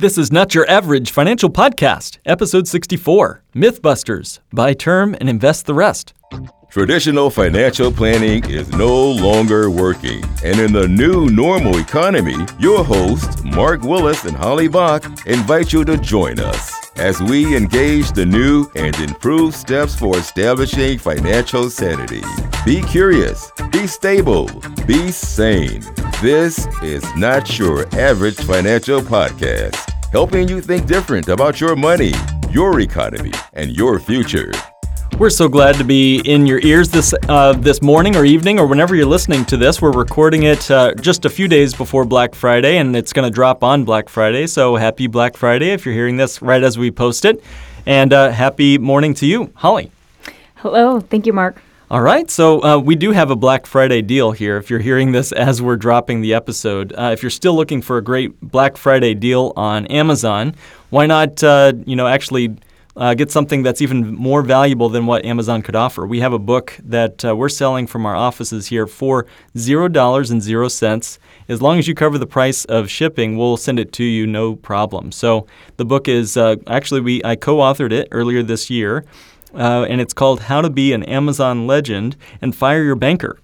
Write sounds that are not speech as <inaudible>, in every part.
This is Not Your Average Financial Podcast, Episode 64 Mythbusters Buy Term and Invest the Rest. Traditional financial planning is no longer working. And in the new normal economy, your hosts, Mark Willis and Holly Bach, invite you to join us as we engage the new and improved steps for establishing financial sanity. Be curious, be stable, be sane. This is not your average financial podcast, helping you think different about your money, your economy, and your future. We're so glad to be in your ears this uh, this morning or evening or whenever you're listening to this. We're recording it uh, just a few days before Black Friday, and it's going to drop on Black Friday. So happy Black Friday if you're hearing this right as we post it, and uh, happy morning to you, Holly. Hello, thank you, Mark. All right, so uh, we do have a Black Friday deal here. If you're hearing this as we're dropping the episode, uh, if you're still looking for a great Black Friday deal on Amazon, why not, uh, you know, actually uh, get something that's even more valuable than what Amazon could offer? We have a book that uh, we're selling from our offices here for zero dollars and zero cents. As long as you cover the price of shipping, we'll send it to you, no problem. So the book is uh, actually we I co-authored it earlier this year uh, and it's called How to Be an Amazon Legend and Fire Your Banker.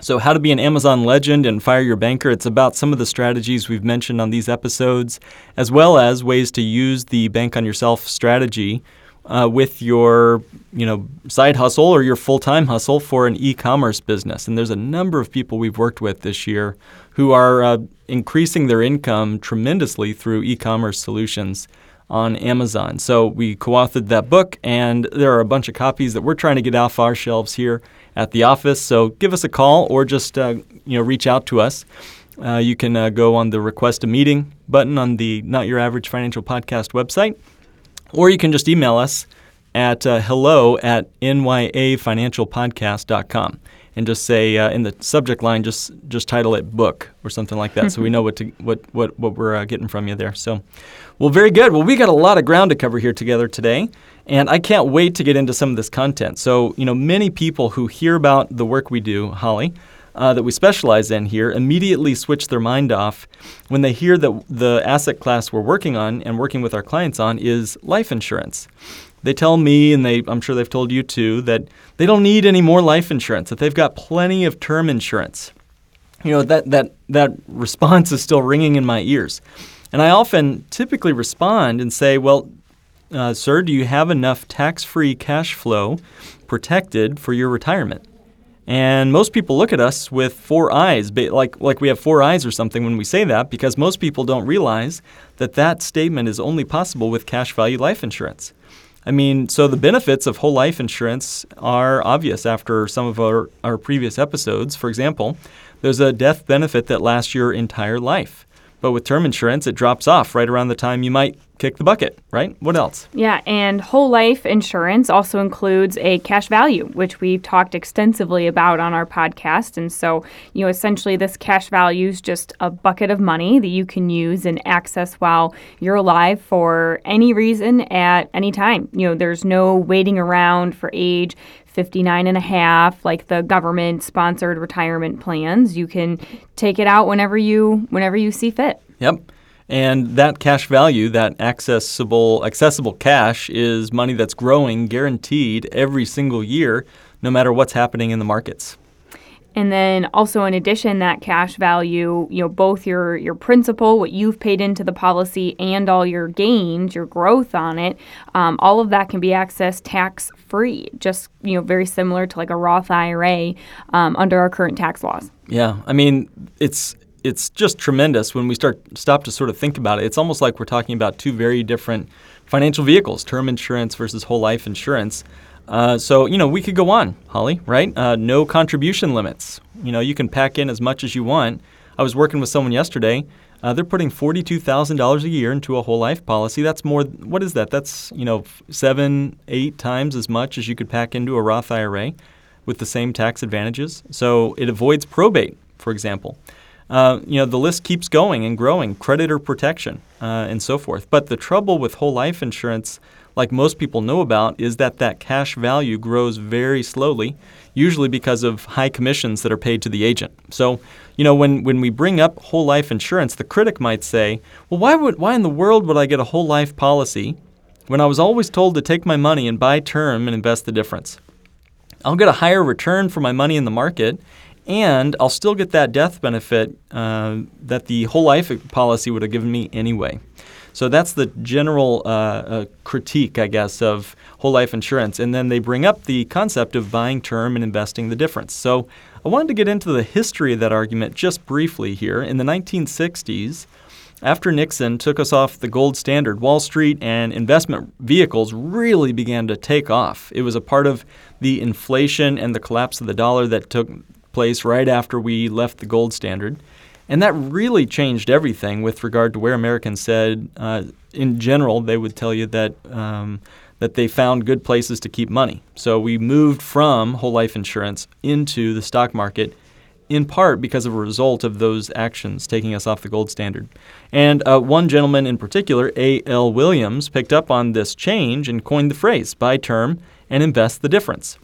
So, how to be an Amazon legend and fire your banker. It's about some of the strategies we've mentioned on these episodes, as well as ways to use the bank on yourself strategy uh, with your, you know, side hustle or your full-time hustle for an e-commerce business. And there's a number of people we've worked with this year who are uh, increasing their income tremendously through e-commerce solutions on Amazon. So we co-authored that book, and there are a bunch of copies that we're trying to get off our shelves here at the office. So give us a call or just uh, you know reach out to us. Uh, you can uh, go on the request a meeting button on the Not Your Average Financial Podcast website, or you can just email us at uh, hello at nyafinancialpodcast.com and just say uh, in the subject line, just just title it book or something like that, so we <laughs> know what to what what what we're uh, getting from you there. So, well, very good. Well, we got a lot of ground to cover here together today, and I can't wait to get into some of this content. So, you know, many people who hear about the work we do, Holly. Uh, that we specialize in here immediately switch their mind off when they hear that the asset class we're working on and working with our clients on is life insurance they tell me, and they, I'm sure they've told you too, that they don't need any more life insurance, that they've got plenty of term insurance. You know, that, that, that <laughs> response is still ringing in my ears. And I often typically respond and say, well, uh, sir, do you have enough tax free cash flow protected for your retirement? And most people look at us with four eyes, like, like we have four eyes or something when we say that, because most people don't realize that that statement is only possible with cash value life insurance. I mean, so the benefits of whole life insurance are obvious after some of our, our previous episodes. For example, there's a death benefit that lasts your entire life. But with term insurance, it drops off right around the time you might kick the bucket, right? What else? Yeah, and whole life insurance also includes a cash value, which we've talked extensively about on our podcast. And so, you know, essentially this cash value is just a bucket of money that you can use and access while you're alive for any reason at any time. You know, there's no waiting around for age 59 and a half like the government sponsored retirement plans you can take it out whenever you whenever you see fit yep and that cash value that accessible accessible cash is money that's growing guaranteed every single year no matter what's happening in the markets and then also in addition, that cash value, you know, both your your principal, what you've paid into the policy, and all your gains, your growth on it, um, all of that can be accessed tax free. Just you know, very similar to like a Roth IRA um, under our current tax laws. Yeah, I mean, it's it's just tremendous when we start stop to sort of think about it. It's almost like we're talking about two very different financial vehicles: term insurance versus whole life insurance. Uh, so, you know, we could go on, Holly, right? Uh, no contribution limits. You know, you can pack in as much as you want. I was working with someone yesterday. Uh, they're putting $42,000 a year into a whole life policy. That's more, what is that? That's, you know, seven, eight times as much as you could pack into a Roth IRA with the same tax advantages. So it avoids probate, for example. Uh, you know, the list keeps going and growing, creditor protection uh, and so forth. But the trouble with whole life insurance, like most people know about, is that that cash value grows very slowly, usually because of high commissions that are paid to the agent. So, you know, when, when we bring up whole life insurance, the critic might say, well, why, would, why in the world would I get a whole life policy when I was always told to take my money and buy term and invest the difference? I'll get a higher return for my money in the market, and I'll still get that death benefit uh, that the whole life policy would have given me anyway. So that's the general uh, uh, critique, I guess, of whole life insurance. And then they bring up the concept of buying term and investing the difference. So I wanted to get into the history of that argument just briefly here. In the 1960s, after Nixon took us off the gold standard, Wall Street and investment vehicles really began to take off. It was a part of the inflation and the collapse of the dollar that took place right after we left the gold standard. And that really changed everything with regard to where Americans said, uh, in general, they would tell you that. Um, that they found good places to keep money. So we moved from whole life insurance into the stock market in part because of a result of those actions taking us off the gold standard. And uh, one gentleman in particular, A.L. Williams, picked up on this change and coined the phrase buy term and invest the difference.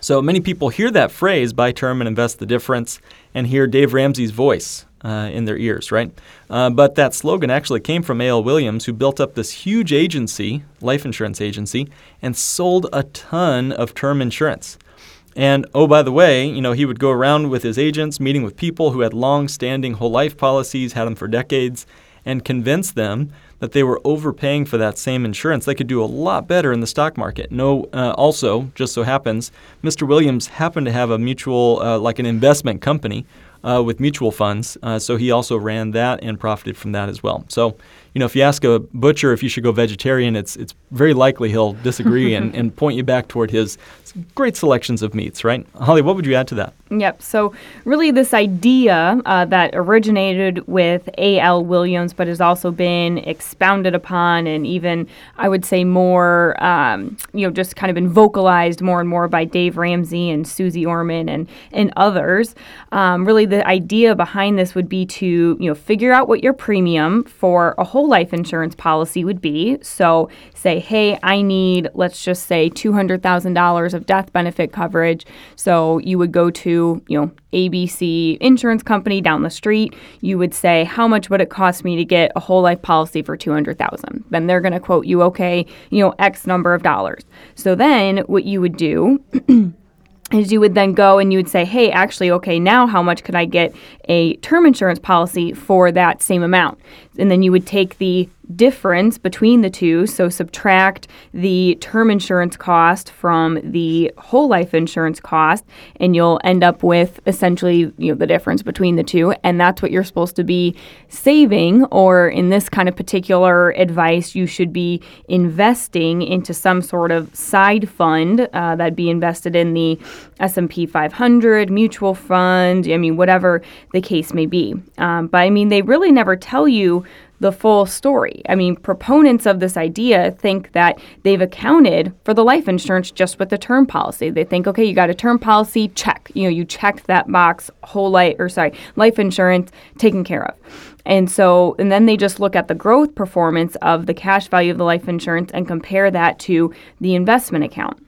So many people hear that phrase, buy term and invest the difference, and hear Dave Ramsey's voice uh, in their ears, right? Uh, but that slogan actually came from A.L. Williams, who built up this huge agency, life insurance agency, and sold a ton of term insurance. And oh, by the way, you know, he would go around with his agents, meeting with people who had long standing whole life policies, had them for decades, and convince them that they were overpaying for that same insurance. They could do a lot better in the stock market. No, uh, also, just so happens, Mr. Williams happened to have a mutual, uh, like an investment company uh, with mutual funds. Uh, so he also ran that and profited from that as well. So, you know, if you ask a butcher if you should go vegetarian, it's it's very likely he'll disagree and, <laughs> and point you back toward his great selections of meats, right? Holly, what would you add to that? Yep. So, really, this idea uh, that originated with A.L. Williams, but has also been expounded upon and even, I would say, more, um, you know, just kind of been vocalized more and more by Dave Ramsey and Suze Orman and, and others. Um, really, the idea behind this would be to, you know, figure out what your premium for a whole life insurance policy would be. So, say, hey, I need, let's just say, $200,000 of death benefit coverage. So, you would go to you know, ABC insurance company down the street, you would say, how much would it cost me to get a whole life policy for 200,000? Then they're going to quote you, okay, you know, X number of dollars. So then what you would do <clears throat> is you would then go and you would say, hey, actually, okay, now how much could I get a term insurance policy for that same amount? And then you would take the difference between the two. So subtract the term insurance cost from the whole life insurance cost, and you'll end up with essentially you know the difference between the two. And that's what you're supposed to be saving, or in this kind of particular advice, you should be investing into some sort of side fund uh, that'd be invested in the S&P 500 mutual fund. I mean, whatever the case may be. Um, but I mean, they really never tell you the full story. I mean, proponents of this idea think that they've accounted for the life insurance just with the term policy. They think, okay, you got a term policy, check. You know, you checked that box, whole life or sorry, life insurance taken care of. And so, and then they just look at the growth performance of the cash value of the life insurance and compare that to the investment account.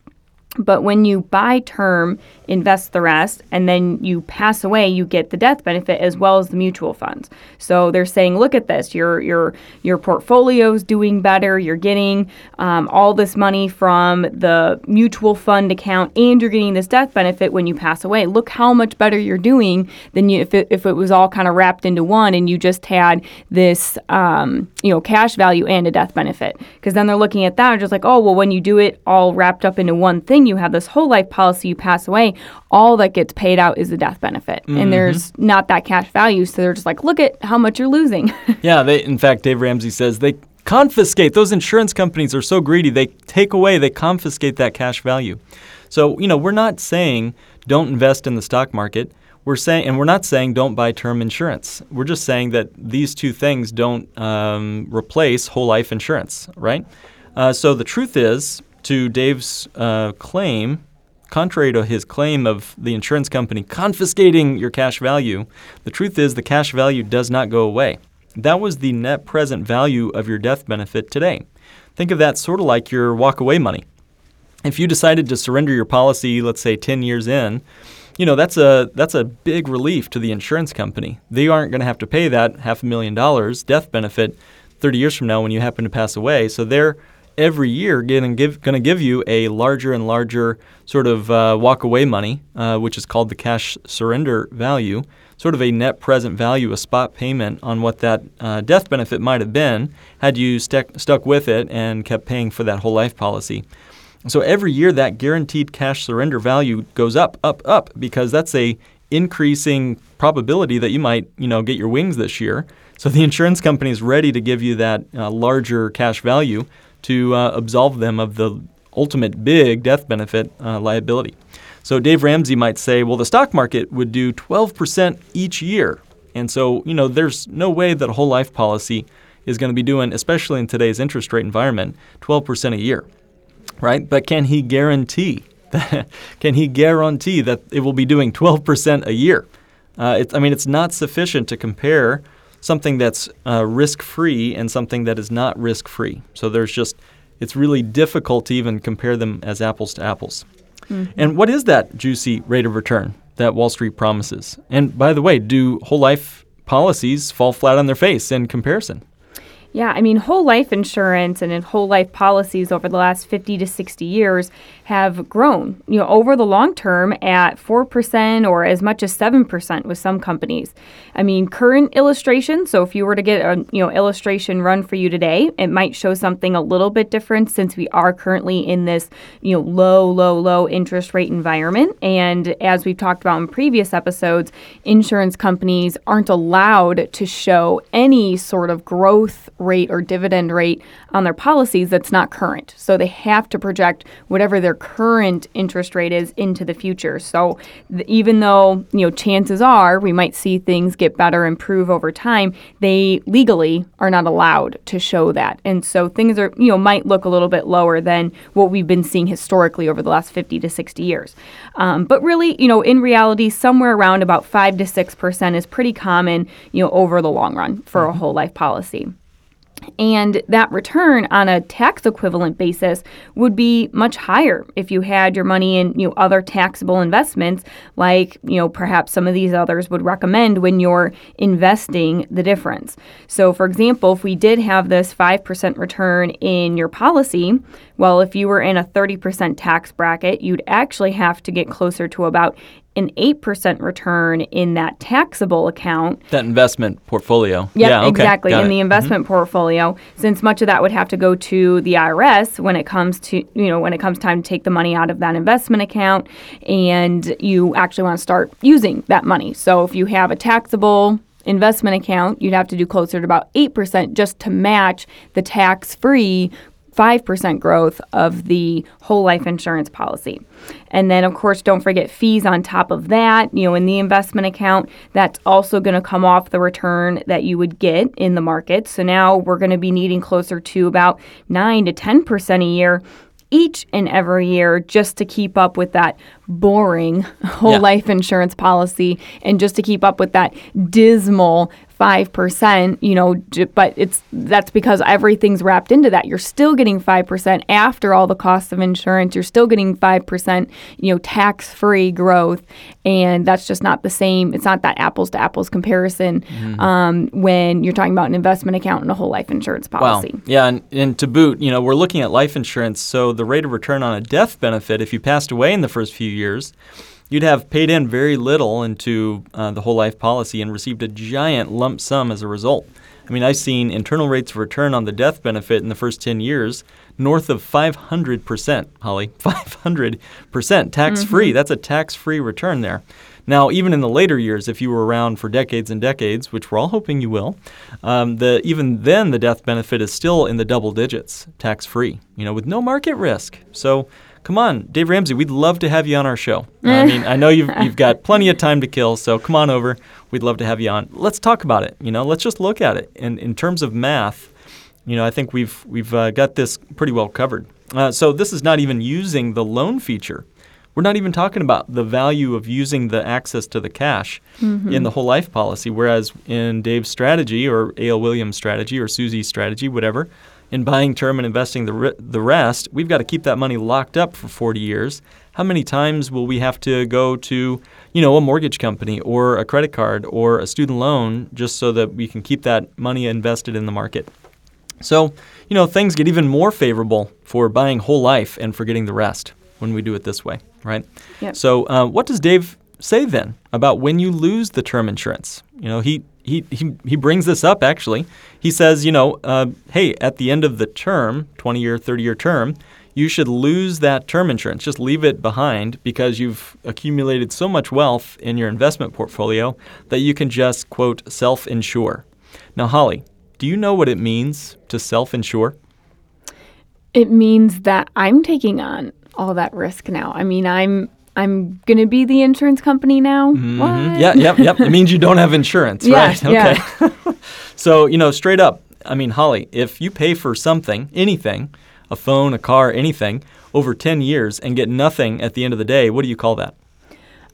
But when you buy term, invest the rest, and then you pass away, you get the death benefit as well as the mutual funds. So they're saying, look at this, your your your portfolio's doing better. You're getting um, all this money from the mutual fund account, and you're getting this death benefit when you pass away. Look how much better you're doing than you if it, if it was all kind of wrapped into one, and you just had this um, you know cash value and a death benefit. Because then they're looking at that and just like, oh well, when you do it all wrapped up into one thing you have this whole life policy, you pass away, all that gets paid out is the death benefit. Mm-hmm. And there's not that cash value. So they're just like, look at how much you're losing. <laughs> yeah. They, in fact, Dave Ramsey says they confiscate. Those insurance companies are so greedy, they take away, they confiscate that cash value. So, you know, we're not saying don't invest in the stock market. We're saying, and we're not saying don't buy term insurance. We're just saying that these two things don't um, replace whole life insurance, right? Uh, so the truth is, to Dave's uh, claim, contrary to his claim of the insurance company confiscating your cash value, the truth is the cash value does not go away. That was the net present value of your death benefit today. Think of that sort of like your walk-away money. If you decided to surrender your policy, let's say 10 years in, you know that's a that's a big relief to the insurance company. They aren't going to have to pay that half a million dollars death benefit 30 years from now when you happen to pass away. So they're every year going to give you a larger and larger sort of uh, walk away money, uh, which is called the cash surrender value, sort of a net present value, a spot payment on what that uh, death benefit might have been had you stuck stuck with it and kept paying for that whole life policy. So every year that guaranteed cash surrender value goes up, up, up because that's a increasing probability that you might, you know, get your wings this year. So the insurance company is ready to give you that uh, larger cash value to uh, absolve them of the ultimate big death benefit uh, liability. So Dave Ramsey might say, well, the stock market would do 12% each year. And so, you know, there's no way that a whole life policy is going to be doing, especially in today's interest rate environment, 12% a year right? But can he guarantee that, <laughs> can he guarantee that it will be doing 12% a year? Uh, it, I mean, it's not sufficient to compare something that's uh, risk-free and something that is not risk-free. So there's just it's really difficult to even compare them as apples to apples. Mm-hmm. And what is that juicy rate of return that Wall Street promises? And by the way, do whole life policies fall flat on their face in comparison? Yeah, I mean, whole life insurance and whole life policies over the last 50 to 60 years have grown, you know, over the long term at 4% or as much as 7% with some companies. I mean, current illustration, so if you were to get a, you know, illustration run for you today, it might show something a little bit different since we are currently in this, you know, low, low, low interest rate environment. And as we've talked about in previous episodes, insurance companies aren't allowed to show any sort of growth rate or dividend rate on their policies that's not current. So they have to project whatever their current interest rate is into the future. So th- even though, you know, chances are we might see things get better, improve over time, they legally are not allowed to show that. And so things are, you know, might look a little bit lower than what we've been seeing historically over the last 50 to 60 years. Um, but really, you know, in reality, somewhere around about 5 to 6% is pretty common, you know, over the long run for a mm-hmm. whole life policy. And that return on a tax equivalent basis would be much higher if you had your money in you know, other taxable investments, like you know perhaps some of these others would recommend when you're investing the difference. So, for example, if we did have this five percent return in your policy, well, if you were in a 30% tax bracket, you'd actually have to get closer to about an 8% return in that taxable account. That investment portfolio. Yep, yeah, okay. exactly. Got in it. the investment mm-hmm. portfolio, since much of that would have to go to the IRS when it comes to, you know, when it comes time to take the money out of that investment account and you actually want to start using that money. So if you have a taxable investment account, you'd have to do closer to about 8% just to match the tax free 5% growth of the whole life insurance policy. And then, of course, don't forget fees on top of that. You know, in the investment account, that's also going to come off the return that you would get in the market. So now we're going to be needing closer to about 9 to 10% a year each and every year just to keep up with that boring <laughs> whole yeah. life insurance policy and just to keep up with that dismal 5%, you know, but it's that's because everything's wrapped into that. You're still getting 5% after all the costs of insurance. You're still getting 5%, you know, tax-free growth, and that's just not the same. It's not that apples to apples comparison mm-hmm. um, when you're talking about an investment account and a whole life insurance policy. Well, yeah, and, and to boot, you know, we're looking at life insurance, so the rate of return on a death benefit if you passed away in the first few years you'd have paid in very little into uh, the whole life policy and received a giant lump sum as a result. I mean, I've seen internal rates of return on the death benefit in the first 10 years north of 500%, Holly. 500% tax free. Mm-hmm. That's a tax free return there. Now, even in the later years, if you were around for decades and decades, which we're all hoping you will, um, the, even then the death benefit is still in the double digits, tax free, you know, with no market risk. So come on, Dave Ramsey, we'd love to have you on our show. <laughs> I mean, I know you've, you've got plenty of time to kill, so come on over. We'd love to have you on. Let's talk about it. You know, let's just look at it. And in terms of math, you know, I think we've we've uh, got this pretty well covered. Uh, so this is not even using the loan feature, we're not even talking about the value of using the access to the cash in the whole life policy. Whereas in Dave's strategy or A.L. Williams' strategy or Suze's strategy, whatever, in buying term and investing the, re- the rest, we've got to keep that money locked up for 40 years. How many times will we have to go to, you know, a mortgage company or a credit card or a student loan just so that we can keep that money invested in the market? So, you know, things get even more favorable for buying whole life and forgetting the rest when we do it this way, right? Yep. So, uh, what does Dave say then about when you lose the term insurance? You know, he he he, he brings this up actually. He says, you know, uh, hey, at the end of the term, 20 year, 30 year term, you should lose that term insurance. Just leave it behind because you've accumulated so much wealth in your investment portfolio that you can just, quote, self insure. Now, Holly, do you know what it means to self insure? It means that I'm taking on all that risk now. I mean, I'm I'm gonna be the insurance company now. What? Mm-hmm. Yeah, yep, yep. It means you don't have insurance, Yeah, right? Okay. yeah. <laughs> so, you know, straight up, I mean, Holly, if you pay for something, anything, a phone, a car, anything, over 10 years and get nothing at the end of the day, what do you call that?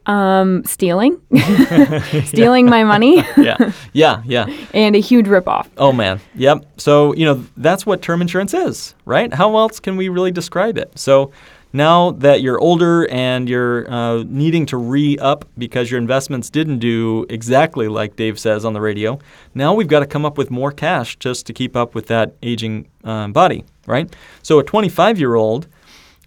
Um, stealing, <laughs> <laughs> stealing my money, Yeah, yeah, yeah. and a huge ripoff. Oh, man. Yep. So, you know, that's what term insurance is, right? How else can we really describe it? So, now that you're older and you're uh, needing to re up because your investments didn't do exactly like Dave says on the radio, now we've got to come up with more cash just to keep up with that aging um, body, right? So, a 25 year old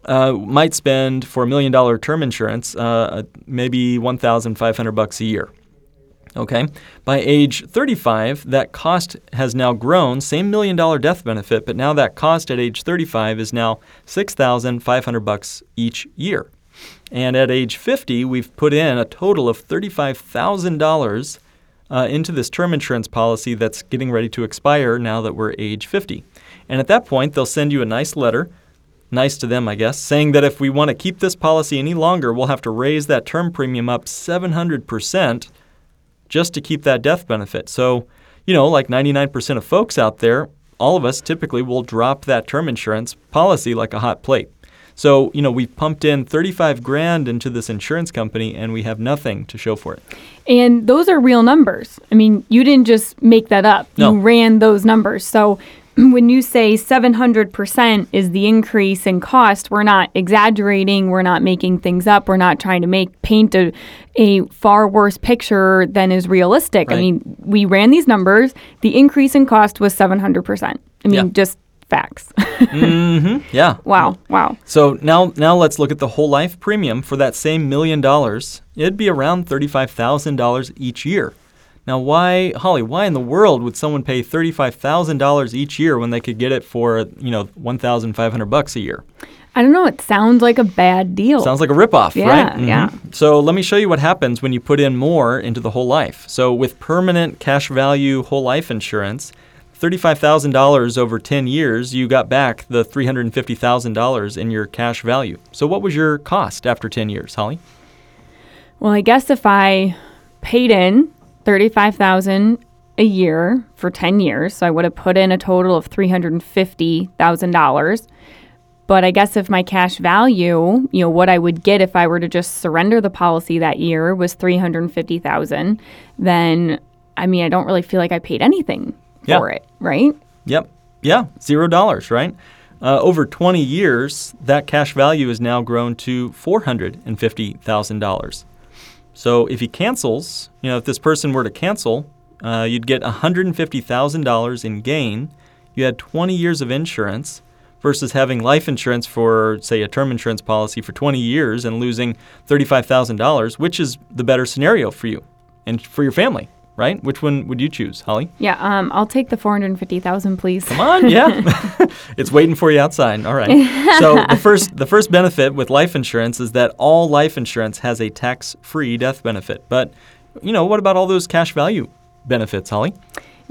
uh, might spend for a million dollar term insurance uh, maybe 1,500 bucks a year. Okay. By age 35, that cost has now grown, same million dollar death benefit, but now that cost at age 35 is now 6,500 bucks each year. And at age 50, we've put in a total of $35,000 uh, into this term insurance policy that's getting ready to expire now that we're age 50. And at that point, they'll send you a nice letter, nice to them, I guess, saying that if we want to keep this policy any longer, we'll have to raise that term premium up 700% just to keep that death benefit. So, you know, like 99% of folks out there, all of us typically will drop that term insurance policy like a hot plate. So, you know, we pumped in 35 grand into this insurance company and we have nothing to show for it. And those are real numbers. I mean, you didn't just make that up. No. You ran those numbers. So <clears throat> when you say 700% is the increase in cost, we're not exaggerating, we're not making things up, we're not trying to make paint a, a far worse picture than is realistic. I mean, we ran these numbers, the increase in cost was 700%. I mean, Yeah. just facts. <laughs> Mm-hmm. Yeah. wow, wow. So now now let's look at the whole life premium for that same million dollars. It'd be around $35,000 each year. Now why Holly, why in the world would someone pay $35,000 each year when they could get it for, you know, 1,500 bucks a year? I don't know, it sounds like a bad deal. Sounds like a ripoff, Yeah, right? yeah. Mm-hmm. So let me show you what happens when you put in more into the whole life. So with permanent cash value whole life insurance, $35,000 over 10 years, you got back the $350,000 in your cash value. So what was your cost after 10 years, Holly? Well, I guess if I paid in 35,000 a year for 10 years, so I would have put in a total of $350,000. But I guess if my cash value, you know, what I would get if I were to just surrender the policy that year was 350,000, then I mean, I don't really feel like I paid anything Yeah. for it, right? Yep. Yeah, zero dollars, right? Uh, over 20 years, that cash value has now grown to $450,000. So if he cancels, you know, if this person were to cancel, uh, you'd get $150,000 in gain. You had 20 years of insurance versus having life insurance for, say, a term insurance policy for 20 years and losing $35,000, which is the better scenario for you and for your family, right? Which one would you choose, Holly? Yeah, um, I'll take the 450,000, please. Come on, yeah. <laughs> <laughs> it's waiting for you outside. All right. So the <laughs> first the first benefit with life insurance is that all life insurance has a tax-free death benefit. But you know, what about all those cash value benefits, Holly?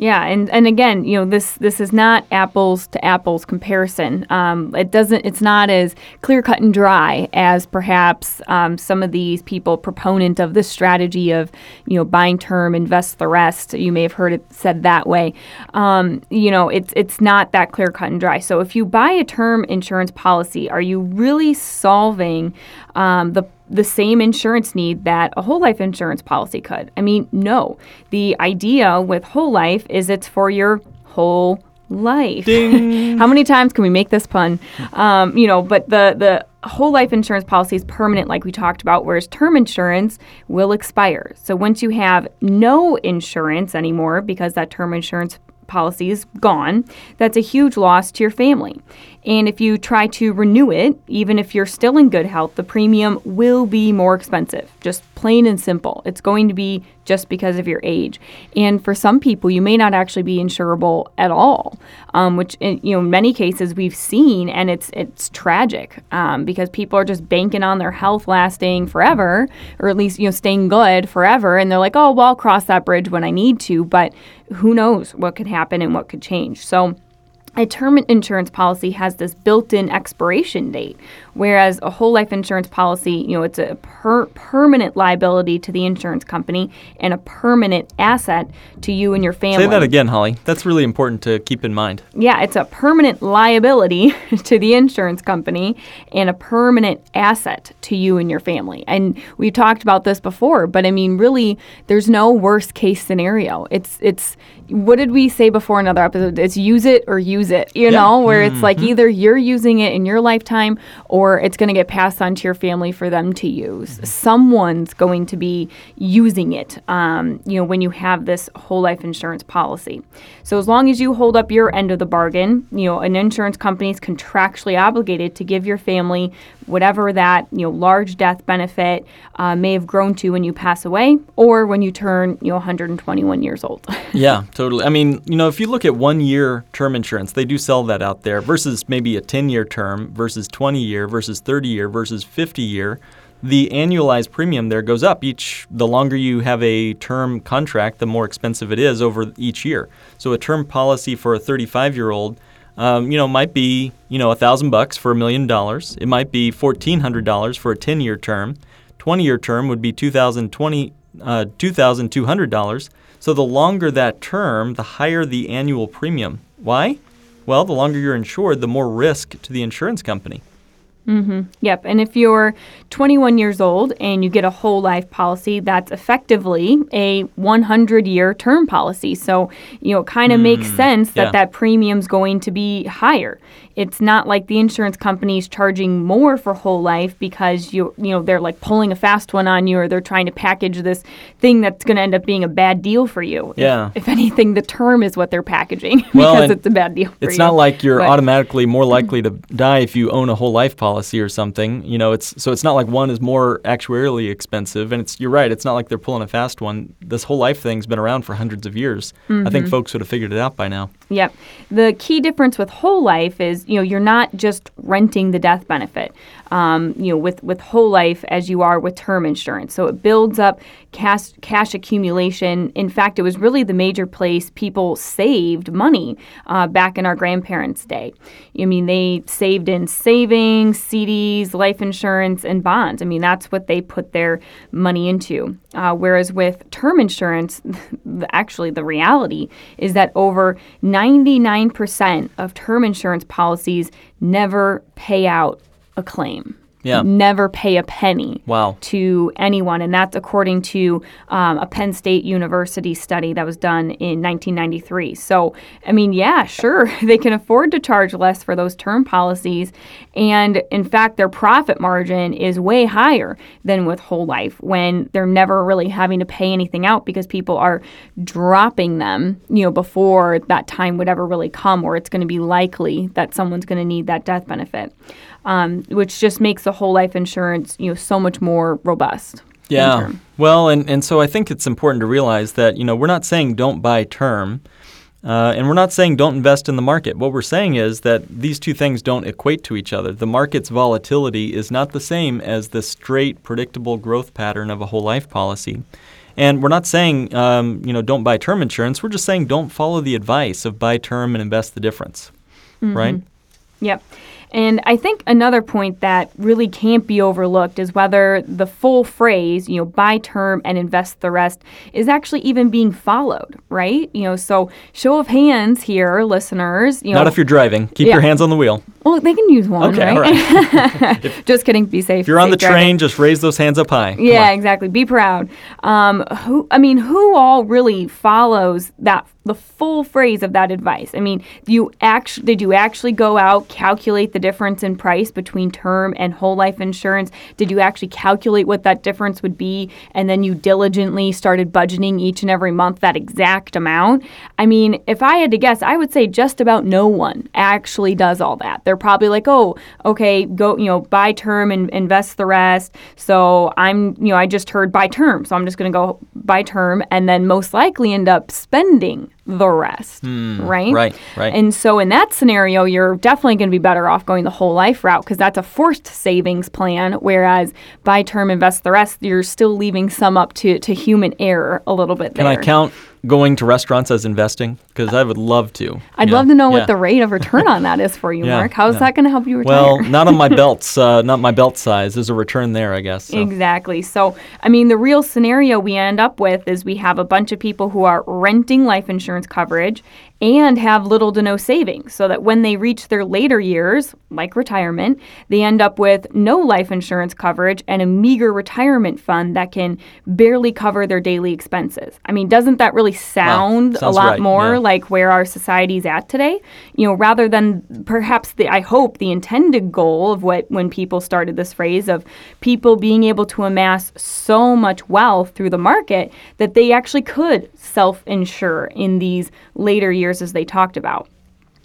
Yeah, and, and again, you know, this this is not apples to apples comparison. Um, it doesn't. It's not as clear cut and dry as perhaps um, some of these people proponent of this strategy of you know buying term, invest the rest. You may have heard it said that way. Um, you know, it's it's not that clear cut and dry. So if you buy a term insurance policy, are you really solving um, the the same insurance need that a whole life insurance policy could. I mean, no. The idea with whole life is it's for your whole life. <laughs> How many times can we make this pun? Um, you know, but the the whole life insurance policy is permanent, like we talked about, whereas term insurance will expire. So once you have no insurance anymore, because that term insurance policy is gone, that's a huge loss to your family. And if you try to renew it, even if you're still in good health, the premium will be more expensive. Just plain and simple. It's going to be just because of your age. And for some people, you may not actually be insurable at all, um, which in, you know in many cases we've seen, and it's it's tragic um, because people are just banking on their health lasting forever, or at least you know staying good forever, and they're like, oh, well, I'll cross that bridge when I need to, but who knows what could happen and what could change. So a term insurance policy has this built-in expiration date whereas a whole life insurance policy you know it's a per- permanent liability to the insurance company and a permanent asset to you and your family. Say that again, Holly. That's really important to keep in mind. yeah it's a permanent liability <laughs> to the insurance company and a permanent asset to you and your family. And we've talked about this before but i mean really there's no worst case scenario. It's it's what did we say before another episode? It's use it or use it you know where it's mm-hmm. like either you're using it in your lifetime or it's going to get passed on to your family for them to use. Someone's going to be using it um, you know when you have this whole life insurance policy. So as long as you hold up your end of the bargain you know an insurance company is contractually obligated to give your family whatever that you know large death benefit uh, may have grown to when you pass away or when you turn you know 121 years old <laughs> Yeah, totally. I mean, you know, if you look at one year term insurance, they do sell that out there versus maybe a 10 year term versus 20 year versus 30 year versus 50 year. The annualized premium there goes up each. The longer you have a term contract, the more expensive it is over each year. So a term policy for a 35 year old, um, you know, might be you know a thousand bucks for a million dollars. It might be fourteen hundred dollars for a 10 year term. 20 year term would be 2020 uh, $2,200. So the longer that term, the higher the annual premium. Why? Well, the longer you're insured, the more risk to the insurance company. Mm-hmm. Yep. And if you're 21 years old and you get a whole life policy, that's effectively a 100 year term policy. So, you know, it kind of makes mm, sense that yeah. that premium's going to be higher. It's not like the insurance company's charging more for whole life because you you know they're like pulling a fast one on you or they're trying to package this thing that's going to end up being a bad deal for you. If- Yeah. If, anything, the term is what they're packaging <laughs> because it's a bad deal. For It's you. not like you're But- automatically more <clears throat> likely to die if you own a whole life policy or something. You know, it's so it's not like one is more actuarially expensive. And it's you're right. It's not like they're pulling a fast one. This whole life thing's been around for hundreds of years. I think mm-hmm. folks would have figured it out by now. Yep. The key difference with whole life is, you know, you're not just renting the death benefit, um, you know, with, with whole life as you are with term insurance. So it builds up cash, cash accumulation. In fact, it was really the major place people saved money uh, back in our grandparents' day. I mean, they saved in savings, CDs, life insurance, and bonds. I mean, that's what they put their money into. Uh, whereas with term insurance, <laughs> actually, the reality is that over 99% of term insurance policies never pay out a claim. Yeah. Never pay a penny Wow. to anyone. And that's according to um, a Penn State University study that was done in 1993. So, I mean, yeah, sure, <laughs> they can afford to charge less for those term policies. And in fact, their profit margin is way higher than with whole life when they're never really having to pay anything out because people are dropping them, you know, before that time would ever really come or it's going to be likely that someone's going to need that death benefit. Um, which just makes the whole life insurance, you know, so much more robust. Yeah. term. Well, and, and so I think it's important to realize that, you know, we're not saying don't buy term, uh, and we're not saying don't invest in the market. What we're saying is that these two things don't equate to each other. The market's volatility is not the same as the straight, predictable growth pattern of a whole life policy. And we're not saying, um, you know, don't buy term insurance. We're just saying don't follow the advice of buy term and invest the difference, right? Yep. And I think another point that really can't be overlooked is whether the full phrase, you know, buy term and invest the rest is actually even being followed, right? You know, so show of hands here, listeners, you know. Not if you're driving. Keep Yeah. your hands on the wheel. Well, they can use one, Okay, right? all right. <laughs> Just kidding, be safe. If you're on the driving. train, just raise those hands up high. Come Yeah, on. exactly. Be proud. Um, who? I mean, who all really follows that the full phrase of that advice? I mean, you actually did you actually go out calculate the difference in price between term and whole life insurance? Did you actually calculate what that difference would be, and then you diligently started budgeting each and every month that exact amount? I mean, if I had to guess, I would say just about no one actually does all that. They're probably like, oh, okay, go, you know, buy term and invest the rest. So I'm, you know, I just heard buy term, so I'm just going to go buy term and then most likely end up spending the rest, hmm, right? right, right. And so in that scenario, you're definitely going to be better off going the whole life route because that's a forced savings plan. Whereas buy term, invest the rest, you're still leaving some up to, to human error a little bit Can there. I count going to restaurants as investing? Because I would love to. I'd love to know Yeah. what the rate of return on that is for you, Yeah, Mark. How's yeah. that going to help you retire? Well, not on my <laughs> belts, uh, not my belt size. There's a return there, I guess. so. Exactly. So, I mean, the real scenario we end up with is we have a bunch of people who are renting life insurance coverage and have little to no savings, so that when they reach their later years, like retirement, they end up with no life insurance coverage and a meager retirement fund that can barely cover their daily expenses. I mean, doesn't that really sound a lot right, more yeah. like where our society's at today? You know, rather than perhaps the I hope the intended goal of what when people started this phrase of people being able to amass so much wealth through the market that they actually could self-insure in these later years as they talked about.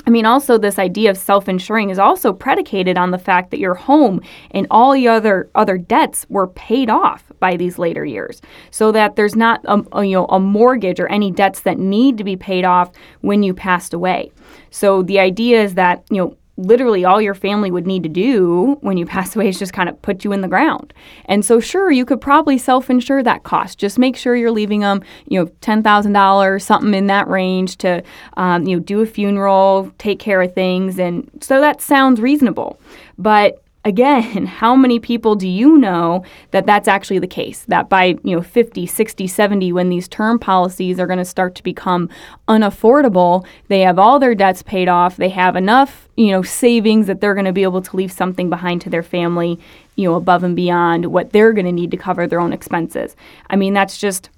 I mean, also this idea of self-insuring is also predicated on the fact that your home and all your other other debts were paid off by these later years, so that there's not a, a, you know a mortgage or any debts that need to be paid off when you passed away. So the idea is that you know literally all your family would need to do when you <laughs> pass away is just kind of put you in the ground. And so, sure, you could probably self insure that cost. Just make sure you're leaving them, you know, $10,000, something in that range to, um, you know, do a funeral, take care of things. And so that sounds reasonable. But again, <laughs> how many people do you know that that's actually the case? That by, you know, 50, 60, 70, when these term policies are going to start to become unaffordable, they have all their debts paid off, they have enough, you know, savings that they're going to be able to leave something behind to their family, you know, above and beyond what they're going to need to cover their own expenses. I mean, that's just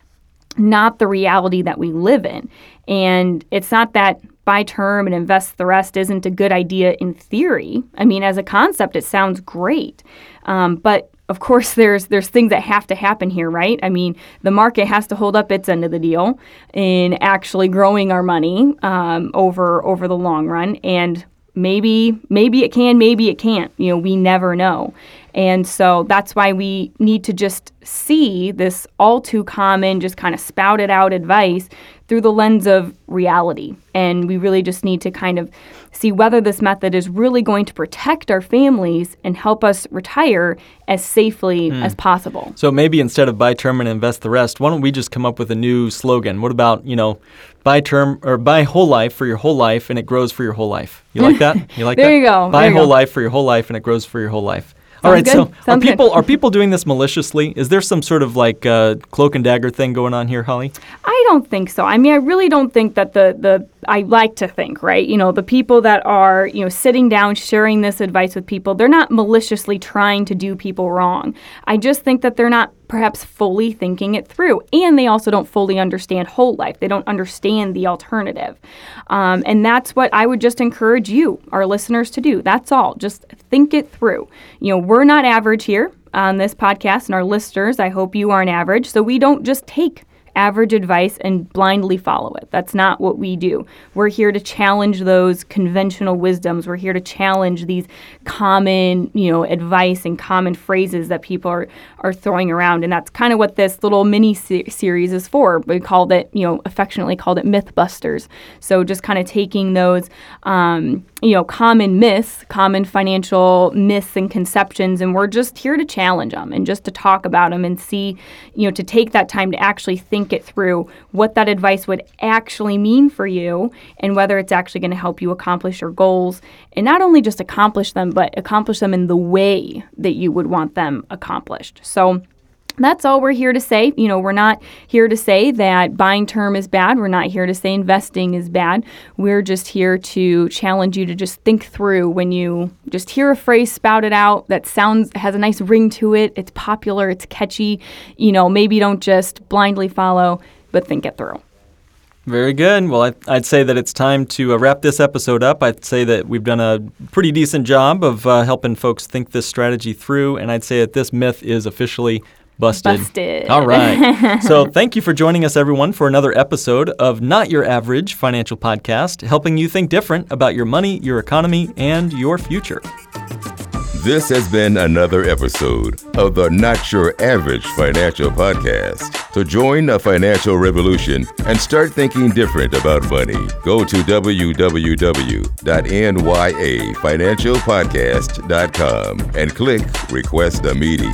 not the reality that we live in. And it's not that buy term and invest the rest isn't a good idea in theory. I mean, as a concept, it sounds great. Um, but of course, <laughs> there's there's things that have to happen here, right? I mean, the market has to hold up its end of the deal in actually growing our money um, over over the long run, and maybe maybe it can, maybe it can't. You know, we never know. And so that's why we need to just see this all too common, just kind of spouted out advice through the lens of reality. And we really just need to kind of see whether this method is really going to protect our families and help us retire as safely hmm. as possible. So maybe instead of buy term and invest the rest, why don't we just come up with a new slogan? What about, you know, buy term or buy whole life for your whole life and it grows for your whole life? You like that? <laughs> You like There that? There you go, Buy whole go. life for your whole life and it grows for your whole life. All right, so good. are Sounds good. people are people doing this maliciously? Is there some sort of like uh, cloak and dagger thing going on here, Holly? I don't think so. I mean, I really don't think that the the I like to think, right? You know, the people that are, you know, sitting down sharing this advice with people, they're not maliciously trying to do people wrong. I just think that they're not perhaps fully thinking it through. And they also don't fully understand whole life. They don't understand the alternative. Um, and that's what I would just encourage you, our listeners, to do. That's all. Just think it through. You know, we're not average here on this podcast, and our listeners, I hope you aren't average. So we don't just take average advice and blindly follow it. That's not what we do. We're here to challenge those conventional wisdoms. We're here to challenge these common, you know, advice and common phrases that people are, are throwing around. And that's kind of what this little mini se- series is for. We called it, you know, affectionately called it Mythbusters. So just kind of taking those, um, you know, common myths, common financial myths and conceptions, and we're just here to challenge them and just to talk about them and see, you know, to take that time to actually think it through what that advice would actually mean for you and whether it's actually going to help you accomplish your goals and not only just accomplish them, but accomplish them in the way that you would want them accomplished. So, that's all we're here to say. You know, we're not here to say that buying term is bad. We're not here to say investing is bad. We're just here to challenge you to just think through when you just hear a phrase spouted out that sounds has a nice ring to it. It's popular, it's catchy. You know, maybe don't just blindly follow, but think it through. Very good. Well, I, would say that it's time to uh, wrap this episode up. I'd say that we've done a pretty decent job of uh, helping folks think this strategy through, and I'd say that this myth is officially Busted. Busted. All right. so <laughs> thank you for joining us, everyone, for another episode of Not Your Average Financial Podcast, helping you think different about your money, your economy, and your future. This has been another episode of the Not Your Average Financial Podcast. To join a financial revolution and start thinking different about money, go to www.nyafinancialpodcast.com and click Request a Meeting.